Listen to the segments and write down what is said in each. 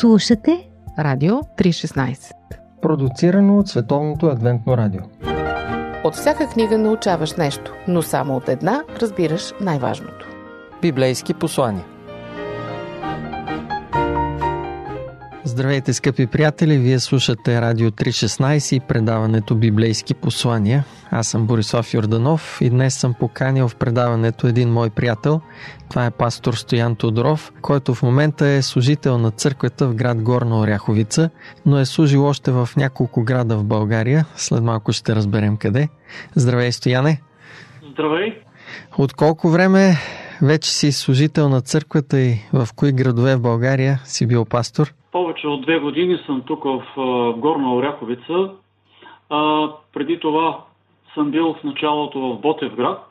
Слушате Радио 316 Продуцирано от Световното адвентно радио. От всяка книга научаваш нещо, но само от една разбираш най-важното. Библейски послания. Здравейте, скъпи приятели! Вие слушате Радио 316 и предаването Библейски послания. Аз съм Борислав Йорданов и днес съм поканил в предаването един мой приятел. Това е пастор Стоян Тодоров, който в момента е служител на църквата в град Горна Оряховица, но е служил още в няколко града в България. След малко ще разберем къде. Здравей, Стояне! Здравей! От колко време вече си служител на църквата и в кои градове в България си бил пастор? Повече от две години съм тук в Горна Оряховица. А, преди това съм бил в началото в Ботевград,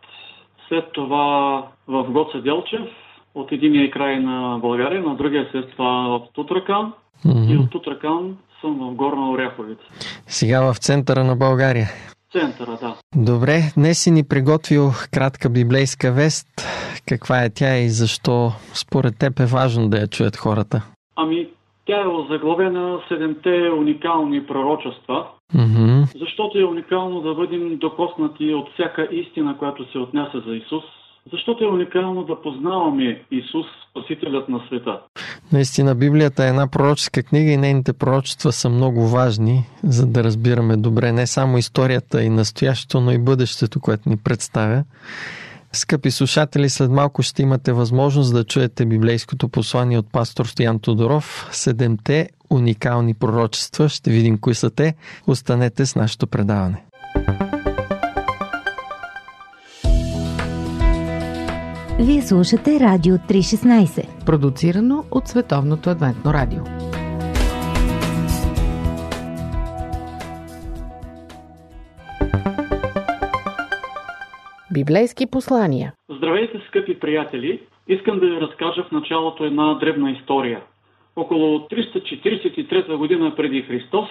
след това в Гоце Делчев, от единия край на България, на другия след това в Тутракан mm-hmm. и от Тутракан съм в Горна Оряховица. Сега в центъра на България. Центъра, да. Добре, днес си ни приготвил кратка библейска вест. Каква е тя и защо според теб е важно да я чуят хората? Ами, тя е озаглавена седемте уникални пророчества, mm-hmm. защото е уникално да бъдем докоснати от всяка истина, която се отнася за Исус, защото е уникално да познаваме Исус, Спасителят на света. Наистина, Библията е една пророческа книга и нейните пророчества са много важни, за да разбираме добре не само историята и настоящето, но и бъдещето, което ни представя. Скъпи слушатели, след малко ще имате възможност да чуете библейското послание от пастор Стоян Тодоров. Седемте уникални пророчества. Ще видим кои са те. Останете с нашето предаване. Вие слушате Радио 316 Продуцирано от Световното адвентно радио. Библейски послания. Здравейте, скъпи приятели! Искам да ви разкажа в началото една древна история. Около 343 година преди Христос,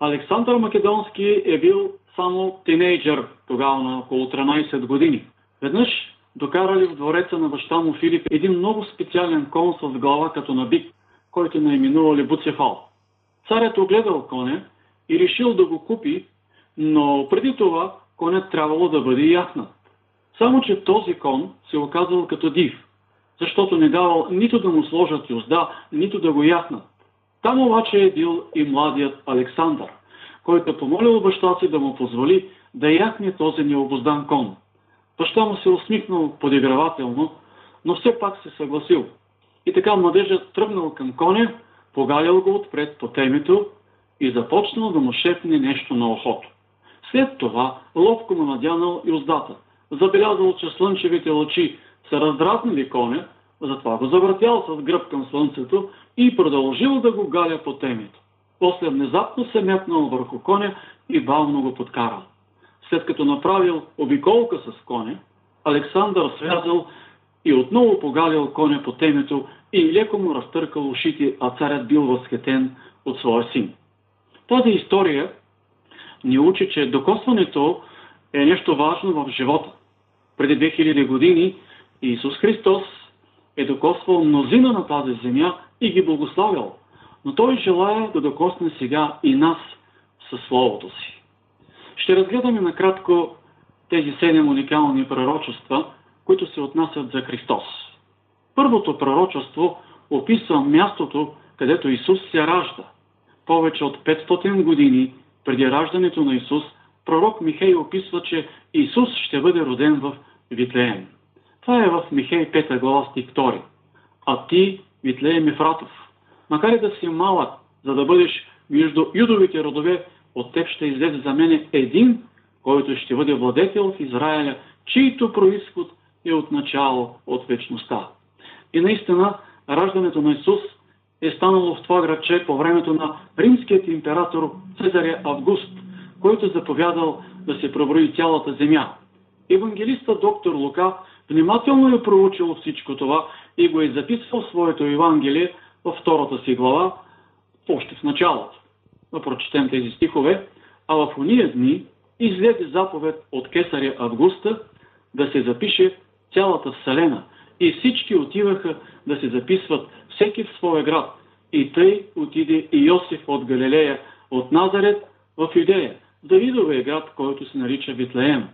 Александър Македонски е бил само тинейджър, тогава на около 13 години. Веднъж докарали в двореца на баща му Филип един много специален кон с глава като на бик, който наименували Буцефал. Царят огледал коня и решил да го купи, но преди това конят трябвало да бъде яхнат. Само, че този кон се оказал като див, защото не давал нито да му сложат юзда, нито да го яхнат. Там обаче е бил и младият Александър, който помолил баща си да му позволи да яхне този необоздан кон. Баща му се усмихнал подигравателно, но все пак се съгласил. И така младежът тръгнал към коня, погалял го отпред по темето и започнал да му шепне нещо на охото. След това ловко му надянал и уздата. Забелязал, че слънчевите лъчи са раздразнили коня, затова го завъртял с гръб към слънцето и продължил да го галя по темето. После внезапно се метнал върху коня и бавно го подкарал. След като направил обиколка с коня, Александър связал и отново погалил коня по темето и леко му разтъркал ушите, а царят бил възхетен от своя син. Тази история ни учи, че докосването е нещо важно в живота. Преди 2000 години Исус Христос е докосвал мнозина на тази земя и ги благославял. Но Той желая да докосне сега и нас със Словото си. Ще разгледаме накратко тези седем уникални пророчества, които се отнасят за Христос. Първото пророчество описва мястото, където Исус се ражда. Повече от 500 години преди раждането на Исус, пророк Михей описва, че Исус ще бъде роден в Витлеем. Това е в Михей 5 глава стих 2. А ти, Витлеем Ефратов, макар и да си малък, за да бъдеш между юдовите родове, от теб ще излезе за мене един, който ще бъде владетел в Израиля, чийто происход е от начало, от вечността. И наистина, раждането на Исус е станало в това градче по времето на римският император Цезаря Август, който заповядал да се проброи цялата земя. Евангелиста доктор Лука внимателно е проучил всичко това и го е записал в своето Евангелие във втората си глава, още в началото. Да прочетем тези стихове. А в уния дни излезе заповед от кесаря Августа да се запише цялата Вселена. И всички отиваха да се записват всеки в своя град. И тъй отиде и Йосиф от Галилея, от Назарет в Юдея, Давидовия град, който се нарича Витлеем,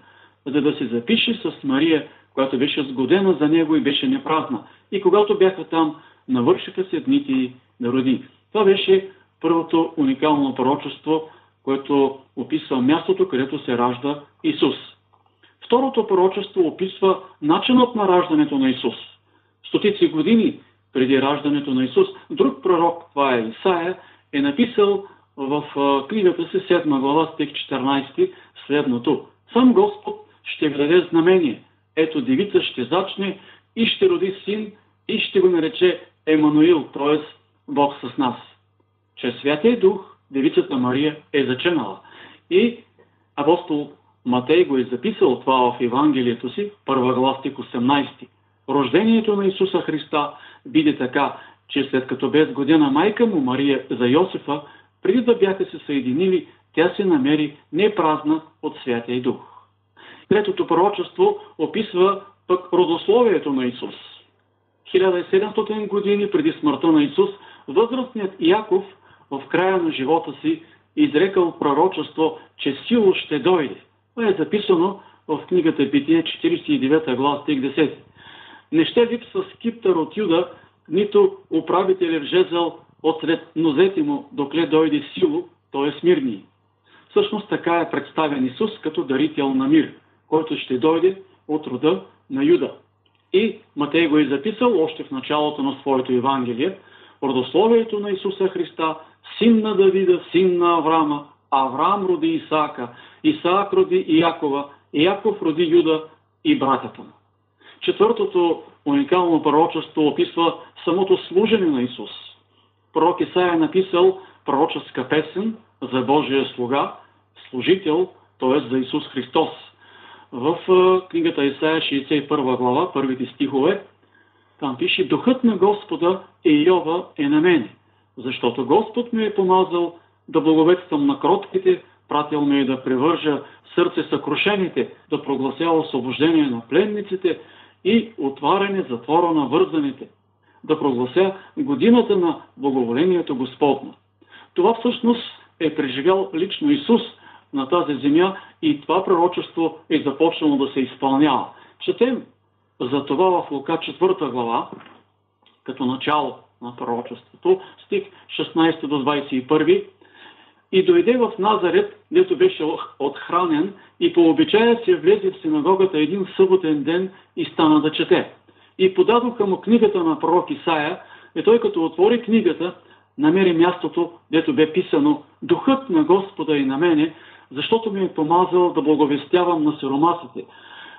за да се запише с Мария, която беше сгодена за него и беше непразна. И когато бяха там, навършиха се дните да роди. Това беше първото уникално пророчество, което описва мястото, където се ражда Исус. Второто пророчество описва начинът на раждането на Исус. Стотици години преди раждането на Исус, друг пророк, това е Исаия, е написал в книгата си 7 глава стих 14 следното. Сам Господ ще даде знамение. Ето девица ще зачне и ще роди син и ще го нарече Емануил, т.е. Бог с нас. Чрез Святия Дух девицата Мария е заченала. И апостол Матей го е записал това в Евангелието си, първа глава стих 18. Рождението на Исуса Христа биде така, че след като без година майка му Мария за Йосифа, преди да бяха се съединили, тя се намери не празна от Святия Дух. Третото пророчество описва пък родословието на Исус. 1700 години преди смъртта на Исус, възрастният Яков в края на живота си изрекал пророчество, че сило ще дойде. Това е записано в книгата Битие 49 глава стих 10. Не ще липсва скиптър от Юда, нито управителя в жезъл от сред нозете му, докле дойде сило, т.е. мирни. Всъщност така е представен Исус като дарител на мир, който ще дойде от рода на Юда. И Матей го е записал още в началото на своето Евангелие, родословието на Исуса Христа, син на Давида, син на Авраама, Авраам роди Исаака, Исаак роди Иакова, Иаков роди Юда и братята му. Четвъртото уникално пророчество описва самото служене на Исус. Пророк Исаия е написал пророческа песен за Божия слуга, служител, т.е. за Исус Христос. В книгата Исаия 61 глава, първите стихове, там пише Духът на Господа Йова е на мене, защото Господ ми е помазал да благовестам на кротките, пратил ме и да превържа сърце съкрушените, да проглася освобождение на пленниците и отваряне затвора на вързаните, да проглася годината на благоволението Господно. Това всъщност е преживял лично Исус на тази земя и това пророчество е започнало да се изпълнява. Четем за това в Лука 4 глава, като начало на пророчеството, стих 16 до 21, и дойде в Назарет, дето беше отхранен, и по обичая си влезе в синагогата един съботен ден и стана да чете. И подадоха му книгата на пророк Исаия, и той като отвори книгата, намери мястото, дето бе писано Духът на Господа и на мене, защото ми е помазал да благовестявам на сиромасите.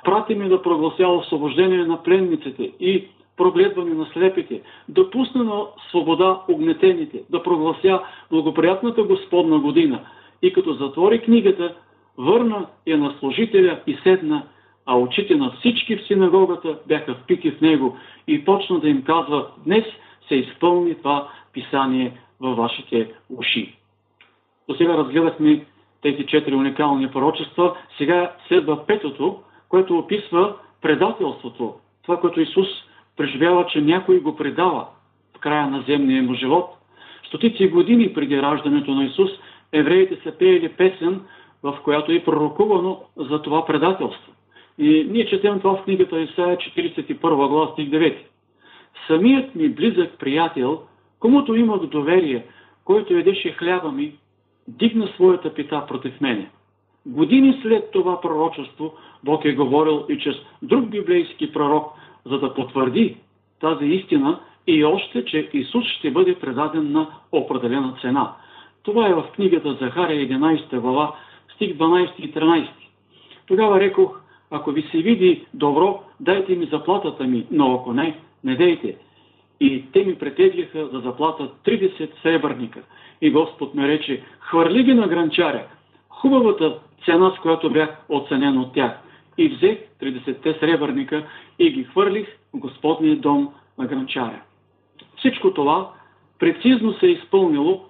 Прати ми да проглася освобождение на пленниците и прогледване на слепите, да пусне на свобода огнетените, да проглася благоприятната Господна година. И като затвори книгата, върна я на служителя и седна, а очите на всички в синагогата бяха впити в него и почна да им казва, днес се изпълни това писание във вашите уши. До сега разгледахме тези четири уникални пророчества. Сега следва петото, което описва предателството. Това, което Исус преживява, че някой го предава в края на земния му живот. Стотици години преди раждането на Исус, евреите са пеели песен, в която е пророкувано за това предателство. И ние четем това в книгата Исаия 41 глава стих 9. Самият ми близък приятел, комуто имах доверие, който едеше хляба ми, дигна своята пита против мене. Години след това пророчество Бог е говорил и чрез друг библейски пророк, за да потвърди тази истина и още, че Исус ще бъде предаден на определена цена. Това е в книгата Захария 11 глава, стих 12 и 13. Тогава рекох, ако ви се види добро, дайте ми заплатата ми, но ако не, не дейте. И те ми претеглиха за заплата 30 сребърника. И Господ ме рече, хвърли ги на гранчаря, хубавата цена, с която бях оценен от тях. И взех 30-те сребърника и ги хвърлих в Господния дом на гранчаря. Всичко това прецизно се е изпълнило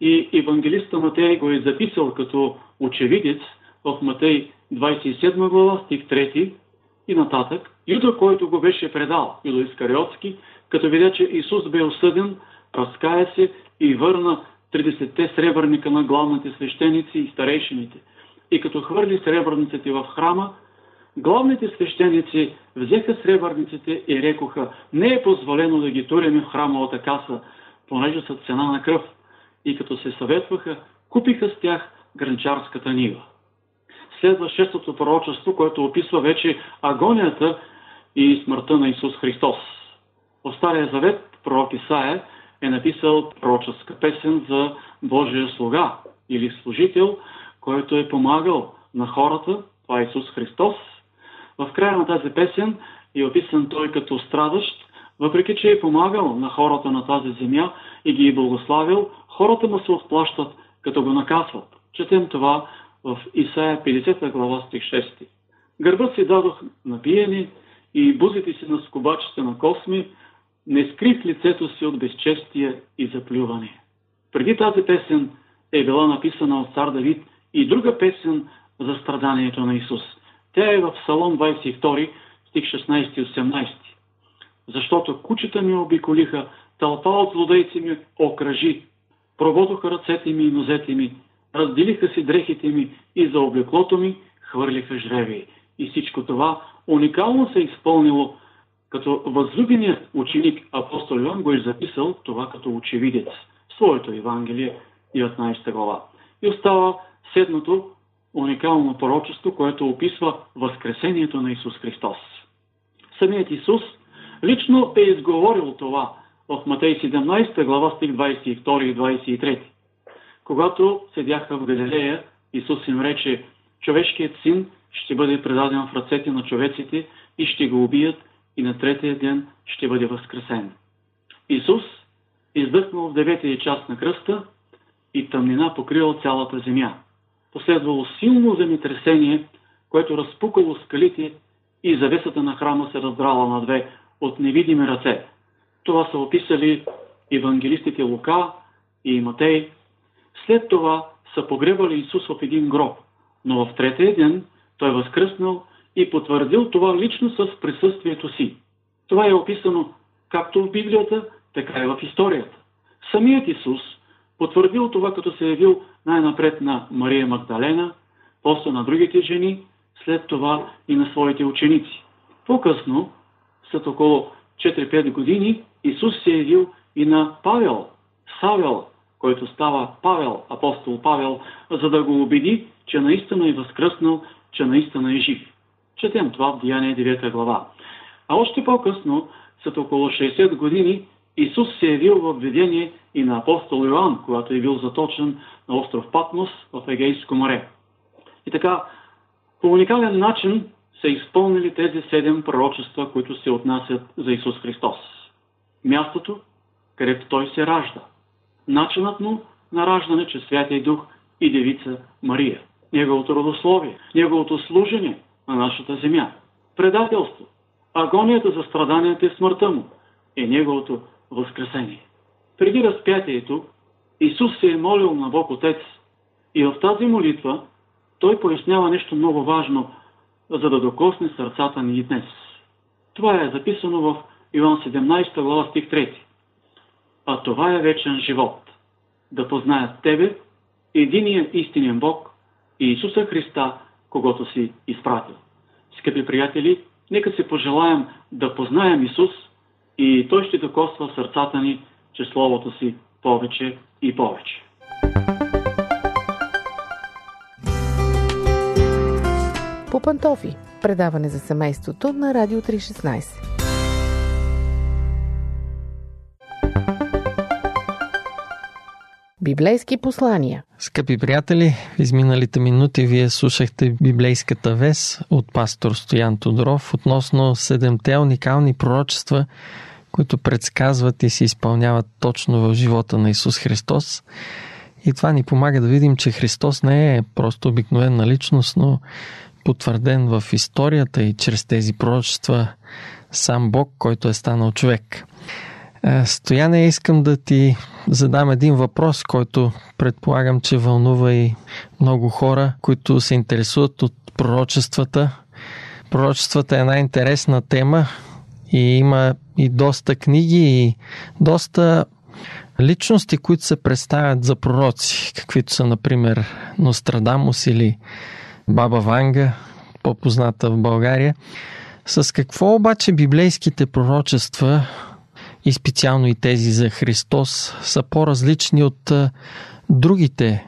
и евангелиста Матей го е записал като очевидец в Матей 27 глава, стих 3 и нататък. Юда, който го беше предал, Юда Искариотски, като видя, че Исус бе осъден, разкая се и върна 30-те сребърника на главните свещеници и старейшините. И като хвърли сребърниците в храма, главните свещеници взеха сребърниците и рекоха, не е позволено да ги туреме в храмовата каса, понеже са цена на кръв. И като се съветваха, купиха с тях гранчарската нива. Следва шестото пророчество, което описва вече агонията и смъртта на Исус Христос. В Стария Завет пророк Исаия е написал пророческа песен за Божия слуга или служител, който е помагал на хората, това е Исус Христос. В края на тази песен е описан той като страдащ, въпреки че е помагал на хората на тази земя и ги е благославил, хората му се отплащат, като го наказват. Четем това в Исаия 50 глава стих 6. Гърбът си дадох на пиени и бузите си на скобачите на косми, не скрих лицето си от безчестие и заплюване. Преди тази песен е била написана от цар Давид и друга песен за страданието на Исус. Тя е в Псалом 22, стих 16 и 18. Защото кучета ми обиколиха, тълпа от злодейци ми окръжи, проводоха ръцете ми и нозете ми, разделиха си дрехите ми и за облеклото ми хвърлиха жреви. И всичко това уникално се е изпълнило, като възлюбеният ученик апостол Йоан го е записал това като очевидец в своето Евангелие 19 глава. И остава седмото уникално пророчество, което описва възкресението на Исус Христос. Самият Исус лично е изговорил това в Матей 17 глава стих 22 и 23. Когато седяха в Галилея, Исус им рече, човешкият син ще бъде предаден в ръцете на човеците и ще го убият и на третия ден ще бъде възкресен. Исус издъхнал в деветия час на кръста и тъмнина покрила цялата земя. Последвало силно земетресение, което разпукало скалите и завесата на храма се раздрала на две от невидими ръце. Това са описали евангелистите Лука и Матей. След това са погребали Исус в един гроб, но в третия ден той възкръснал и потвърдил това лично с присъствието си. Това е описано както в Библията, така и в историята. Самият Исус потвърдил това, като се е явил най-напред на Мария Магдалена, после на другите жени, след това и на своите ученици. По-късно, след около 4-5 години, Исус се е явил и на Павел, Савел, който става Павел, апостол Павел, за да го убеди, че наистина е възкръснал, че наистина е жив. Четем това в Деяние 9 глава. А още по-късно, след около 60 години, Исус се е явил в видение и на апостол Йоанн, когато е бил заточен на остров Патмос в Егейско море. И така, по уникален начин са изпълнили тези седем пророчества, които се отнасят за Исус Христос. Мястото, където Той се ражда. Начинът му на раждане, че Святия Дух и Девица Мария. Неговото родословие, Неговото служение на нашата земя. Предателство, агонията за страданията и смъртта му и Неговото възкресение. Преди разпятието Исус се е молил на Бог Отец и в тази молитва Той пояснява нещо много важно, за да докосне сърцата ни и днес. Това е записано в Иван 17 глава стих 3. А това е вечен живот. Да познаят Тебе, единия истинен Бог и Исуса Христа, когато си изпратил. Скъпи приятели, нека се пожелаем да познаем Исус и Той ще докосва сърцата ни чрез Словото си повече и повече. По пантофи. Предаване за семейството на Радио 316. Библейски послания. Скъпи приятели, в изминалите минути вие слушахте библейската вес от пастор Стоян Тодоров относно седемте уникални пророчества, които предсказват и се изпълняват точно в живота на Исус Христос. И това ни помага да видим, че Христос не е просто обикновена личност, но потвърден в историята и чрез тези пророчества сам Бог, който е станал човек. Е, Стояне, искам да ти задам един въпрос, който предполагам, че вълнува и много хора, които се интересуват от пророчествата. Пророчествата е една интересна тема и има и доста книги и доста личности, които се представят за пророци, каквито са, например, Нострадамус или Баба Ванга, по-позната в България. С какво обаче библейските пророчества и специално и тези за Христос са по-различни от другите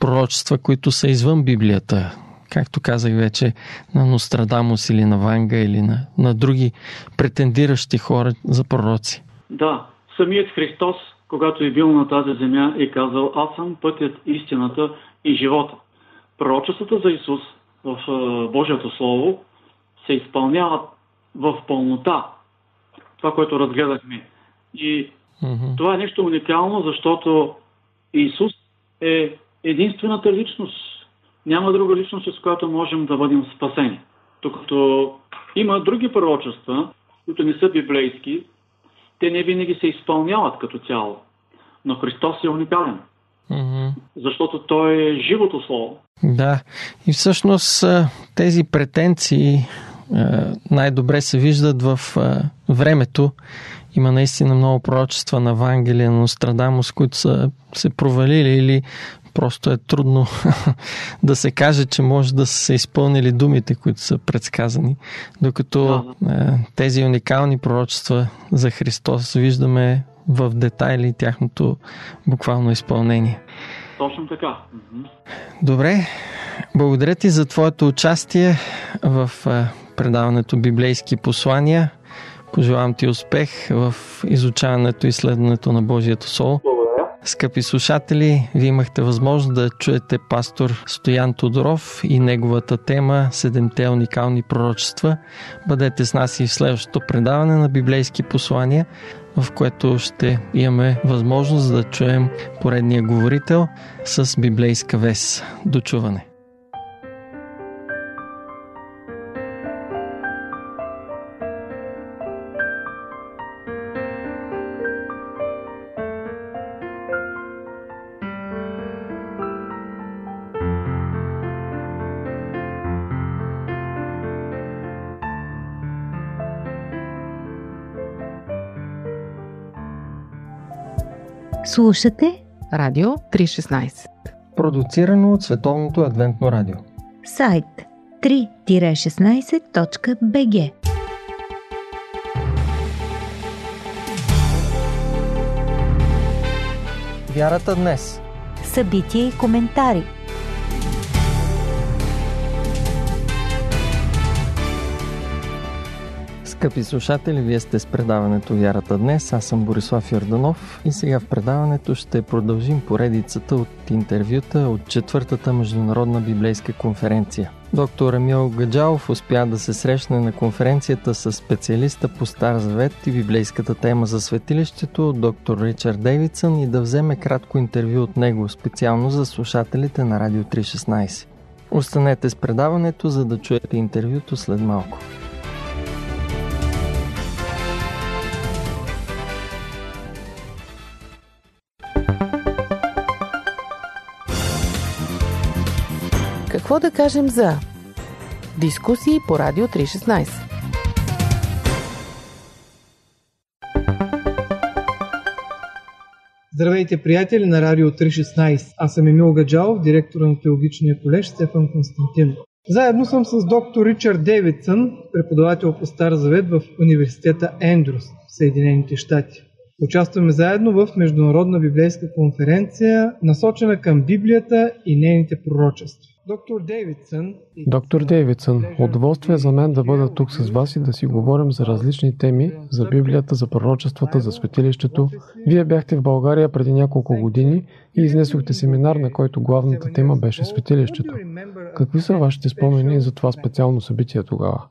пророчества, които са извън Библията? Както казах вече, на Нострадамус или на Ванга или на, на други претендиращи хора за пророци. Да, самият Христос, когато е бил на тази земя, е казал Аз съм пътят, истината и живота. Пророчествата за Исус в Божието Слово се изпълняват в пълнота. Това, което разгледахме. И mm-hmm. това е нещо уникално, защото Исус е единствената личност. Няма друга личност, с която можем да бъдем спасени. Докато има други пророчества, които не са библейски, те не винаги се изпълняват като цяло. Но Христос е уникален. Mm-hmm. Защото Той е живото Слово. Да, и всъщност тези претенции най-добре се виждат в времето. Има наистина много пророчества на Евангелие на Нострадамус, които са се провалили или просто е трудно да се каже, че може да са се изпълнили думите, които са предсказани. Докато да. тези уникални пророчества за Христос виждаме в детайли тяхното буквално изпълнение. Точно така. Добре, благодаря ти за твоето участие в предаването Библейски послания. Пожелавам ти успех в изучаването и изследването на Божието Слово. Скъпи слушатели, вие имахте възможност да чуете пастор Стоян Тодоров и неговата тема Седемте уникални пророчества. Бъдете с нас и в следващото предаване на библейски послания, в което ще имаме възможност да чуем поредния говорител с библейска вес. До Слушате Радио 316 Продуцирано от Световното адвентно радио. Сайт 3-16.bg Вярата днес. Събития и коментари – Скъпи слушатели, вие сте с предаването Вярата днес. Аз съм Борислав Йорданов и сега в предаването ще продължим поредицата от интервюта от четвъртата международна библейска конференция. Доктор Амил Гаджалов успя да се срещне на конференцията с специалиста по Стар Завет и библейската тема за светилището, доктор Ричард Дейвидсън и да вземе кратко интервю от него специално за слушателите на Радио 316. Останете с предаването, за да чуете интервюто след малко. Какво да кажем за дискусии по Радио 316? Здравейте, приятели на Радио 316. Аз съм Емил Гаджалов, директор на теологичния колеж Стефан Константин. Заедно съм с доктор Ричард Дейвидсън, преподавател по Стар Завет в университета Ендрус в Съединените щати. Участваме заедно в Международна библейска конференция, насочена към Библията и нейните пророчества. Доктор Дейвидсън, удоволствие за мен да бъда тук с вас и да си говорим за различни теми, за Библията, за пророчествата, за светилището. Вие бяхте в България преди няколко години и изнесохте семинар, на който главната тема беше светилището. Какви са вашите спомени за това специално събитие тогава?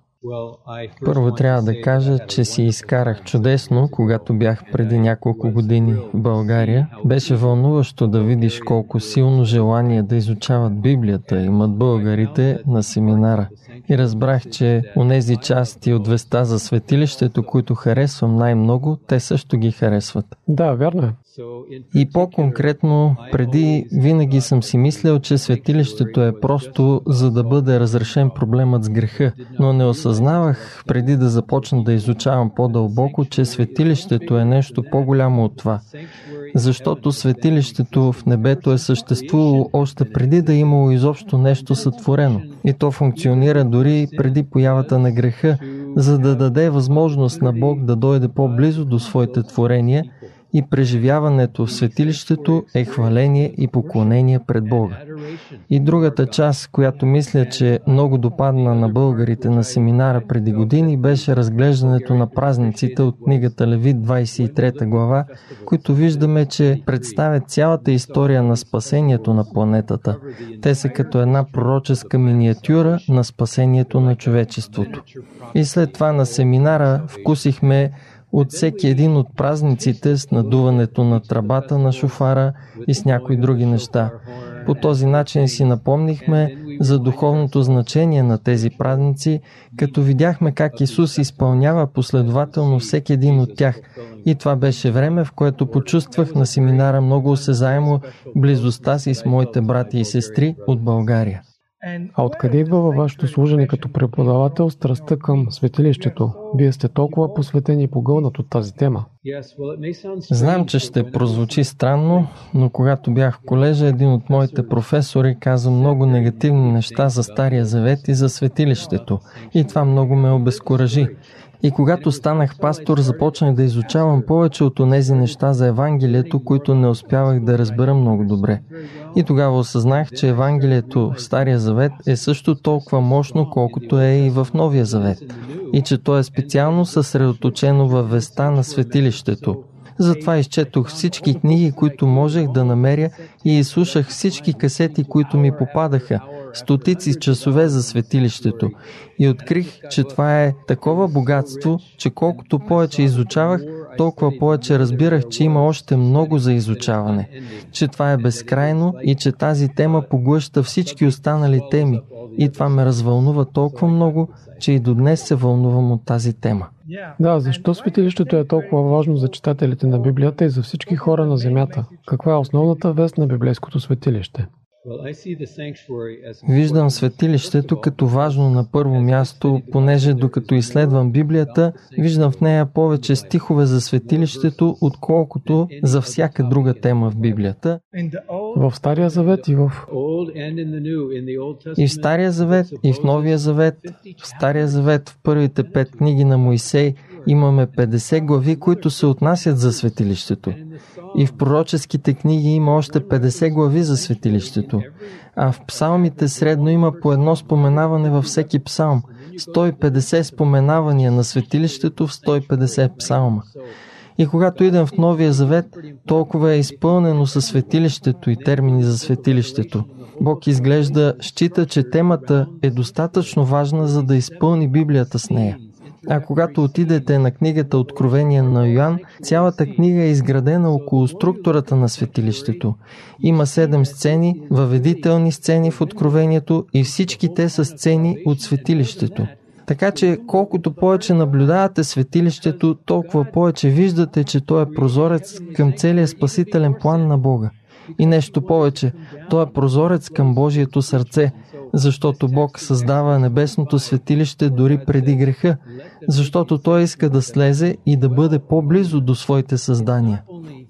Първо трябва да кажа, че си изкарах чудесно, когато бях преди няколко години в България. Беше вълнуващо да видиш колко силно желание да изучават Библията имат българите на семинара. И разбрах, че онези части от веста за светилището, които харесвам най-много, те също ги харесват. Да, вярно е. И по-конкретно, преди винаги съм си мислил, че светилището е просто за да бъде разрешен проблемът с греха, но не осъзнавах преди да започна да изучавам по-дълбоко, че светилището е нещо по-голямо от това. Защото светилището в небето е съществувало още преди да е имало изобщо нещо сътворено. И то функционира дори преди появата на греха, за да даде възможност на Бог да дойде по-близо до своите творения – и преживяването в светилището е хваление и поклонение пред Бога. И другата част, която мисля, че много допадна на българите на семинара преди години, беше разглеждането на празниците от книгата Левит 23 глава, които виждаме, че представят цялата история на спасението на планетата. Те са като една пророческа миниатюра на спасението на човечеството. И след това на семинара вкусихме от всеки един от празниците с надуването на трабата на шофара и с някои други неща. По този начин си напомнихме за духовното значение на тези празници, като видяхме как Исус изпълнява последователно всеки един от тях. И това беше време, в което почувствах на семинара много осезаемо близостта си с моите брати и сестри от България. А откъде идва във вашето служение като преподавател страстта към светилището? Вие сте толкова посветени и погълнат от тази тема. Знам, че ще прозвучи странно, но когато бях в колежа, един от моите професори каза много негативни неща за Стария Завет и за светилището. И това много ме обезкуражи. И когато станах пастор, започнах да изучавам повече от онези неща за Евангелието, които не успявах да разбера много добре. И тогава осъзнах, че Евангелието в Стария Завет е също толкова мощно, колкото е и в Новия Завет. И че то е специално съсредоточено във веста на светилището. Затова изчетох всички книги, които можех да намеря и изслушах всички касети, които ми попадаха – стотици часове за светилището и открих, че това е такова богатство, че колкото повече изучавах, толкова повече разбирах, че има още много за изучаване, че това е безкрайно и че тази тема поглъща всички останали теми. И това ме развълнува толкова много, че и до днес се вълнувам от тази тема. Да, защо светилището е толкова важно за читателите на Библията и за всички хора на Земята? Каква е основната вест на библейското светилище? Виждам светилището като важно на първо място, понеже докато изследвам Библията, виждам в нея повече стихове за светилището, отколкото за всяка друга тема в Библията. В Стария Завет и в... И в Стария Завет, и в Новия Завет. В Стария Завет, в първите пет книги на Моисей, имаме 50 глави, които се отнасят за светилището. И в пророческите книги има още 50 глави за светилището. А в псалмите средно има по едно споменаване във всеки псалм. 150 споменавания на светилището в 150 псалма. И когато идем в Новия Завет, толкова е изпълнено със светилището и термини за светилището. Бог изглежда, счита, че темата е достатъчно важна, за да изпълни Библията с нея. А когато отидете на книгата Откровение на Йоан, цялата книга е изградена около структурата на светилището. Има седем сцени, въведителни сцени в Откровението и всички те са сцени от светилището. Така че колкото повече наблюдавате светилището, толкова повече виждате, че то е прозорец към целия спасителен план на Бога. И нещо повече, то е прозорец към Божието сърце, защото Бог създава небесното светилище дори преди греха, защото Той иска да слезе и да бъде по-близо до своите създания.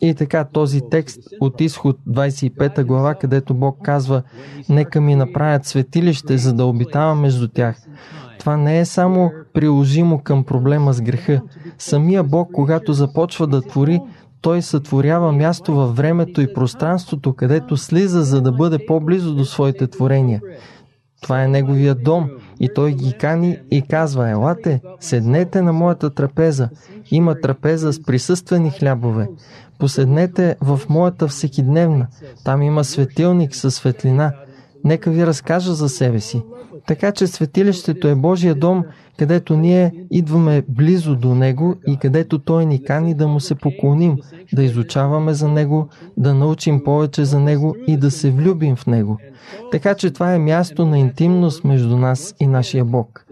И така този текст от изход 25 глава, където Бог казва «Нека ми направят светилище, за да обитавам между тях». Това не е само приложимо към проблема с греха. Самия Бог, когато започва да твори, той сътворява място във времето и пространството, където слиза, за да бъде по-близо до своите творения. Това е неговия дом и той ги кани и казва, елате, седнете на моята трапеза. Има трапеза с присъствени хлябове. Поседнете в моята всекидневна. Там има светилник със светлина. Нека ви разкажа за себе си. Така че светилището е Божия дом където ние идваме близо до Него и където Той ни кани да му се поклоним, да изучаваме за Него, да научим повече за Него и да се влюбим в Него. Така че това е място на интимност между нас и нашия Бог.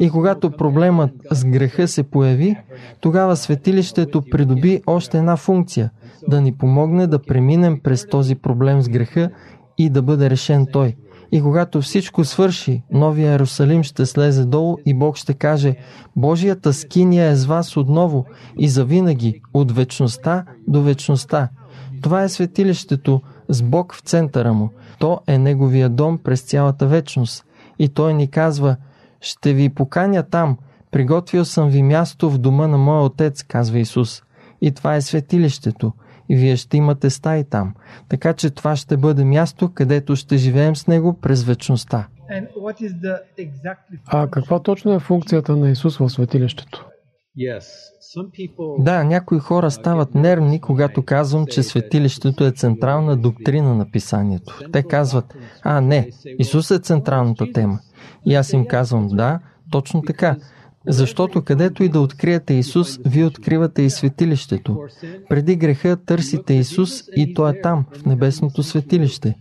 И когато проблемът с греха се появи, тогава светилището придоби още една функция – да ни помогне да преминем през този проблем с греха и да бъде решен той. И когато всичко свърши, новия Иерусалим ще слезе долу и Бог ще каже Божията скиния е с вас отново и завинаги, от вечността до вечността. Това е светилището с Бог в центъра му. То е Неговия дом през цялата вечност. И Той ни казва, ще ви поканя там, приготвил съм ви място в дома на моя отец, казва Исус. И това е светилището – и вие ще имате стаи там. Така че това ще бъде място, където ще живеем с Него през вечността. А каква точно е функцията на Исус в светилището? Да, някои хора стават нервни, когато казвам, че светилището е централна доктрина на писанието. Те казват, а не, Исус е централната тема. И аз им казвам, да, точно така. Защото където и да откриете Исус, вие откривате и светилището. Преди греха търсите Исус и Той е там, в небесното светилище.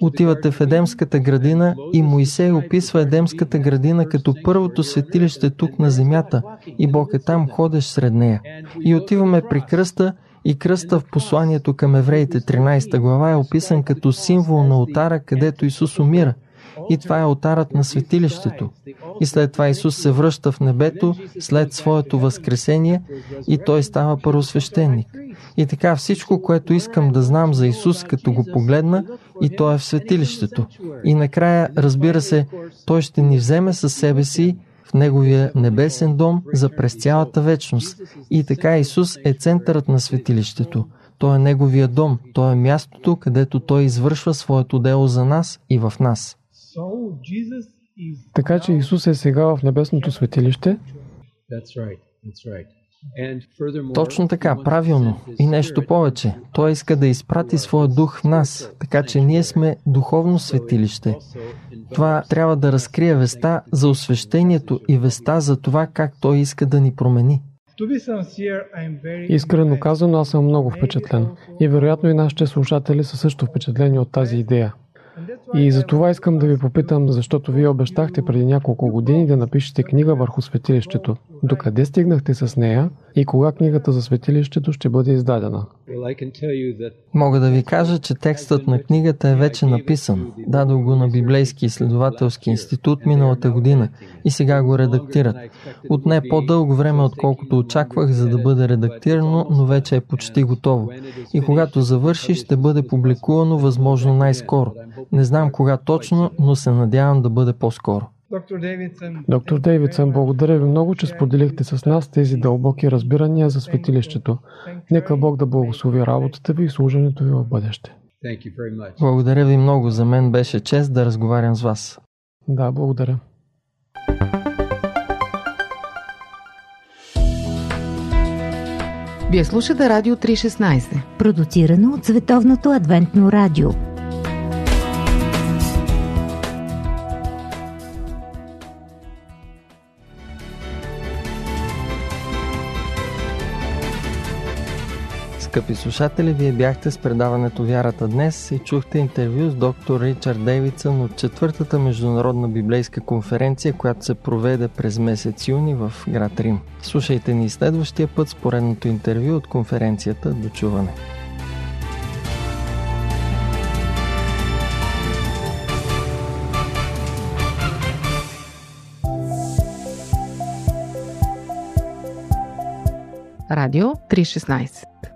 Отивате в Едемската градина и Моисей описва Едемската градина като първото светилище тук на земята и Бог е там, ходеш сред нея. И отиваме при кръста и кръста в посланието към евреите 13 глава е описан като символ на отара, където Исус умира – и това е алтарът на светилището. И след това Исус се връща в небето след своето възкресение и той става първосвещеник. И така всичко, което искам да знам за Исус, като го погледна, и той е в светилището. И накрая, разбира се, той ще ни вземе със себе си в Неговия небесен дом за през цялата вечност. И така Исус е центърът на светилището. Той е Неговия дом, Той е мястото, където Той извършва своето дело за нас и в нас. Така че Исус е сега в небесното светилище. Точно така, правилно. И нещо повече. Той иска да изпрати своя дух в нас, така че ние сме духовно светилище. Това трябва да разкрие веста за освещението и веста за това как Той иска да ни промени. Искрено казано, аз съм много впечатлен. И вероятно и нашите слушатели са също впечатлени от тази идея. И за това искам да ви попитам, защото вие обещахте преди няколко години да напишете книга върху светилището. Докъде стигнахте с нея и кога книгата за светилището ще бъде издадена? Мога да ви кажа, че текстът на книгата е вече написан. Дадох го на Библейски изследователски институт миналата година и сега го редактират. Отне по-дълго време, отколкото очаквах, за да бъде редактирано, но вече е почти готово. И когато завърши, ще бъде публикувано възможно най-скоро. Не знам кога точно, но се надявам да бъде по-скоро. Доктор Дейвидсън, благодаря ви много, че споделихте с нас тези дълбоки разбирания за светилището. Нека Бог да благослови работата ви и служенето ви в бъдеще. Благодаря ви много. За мен беше чест да разговарям с вас. Да, благодаря. Вие слушате Радио 316, продуцирано от Световното адвентно радио. Скъпи слушатели, вие бяхте с предаването Вярата днес и чухте интервю с доктор Ричард Дейвидсън от четвъртата международна библейска конференция, която се проведе през месец юни в град Рим. Слушайте ни следващия път с поредното интервю от конференцията До чуване. Радио 316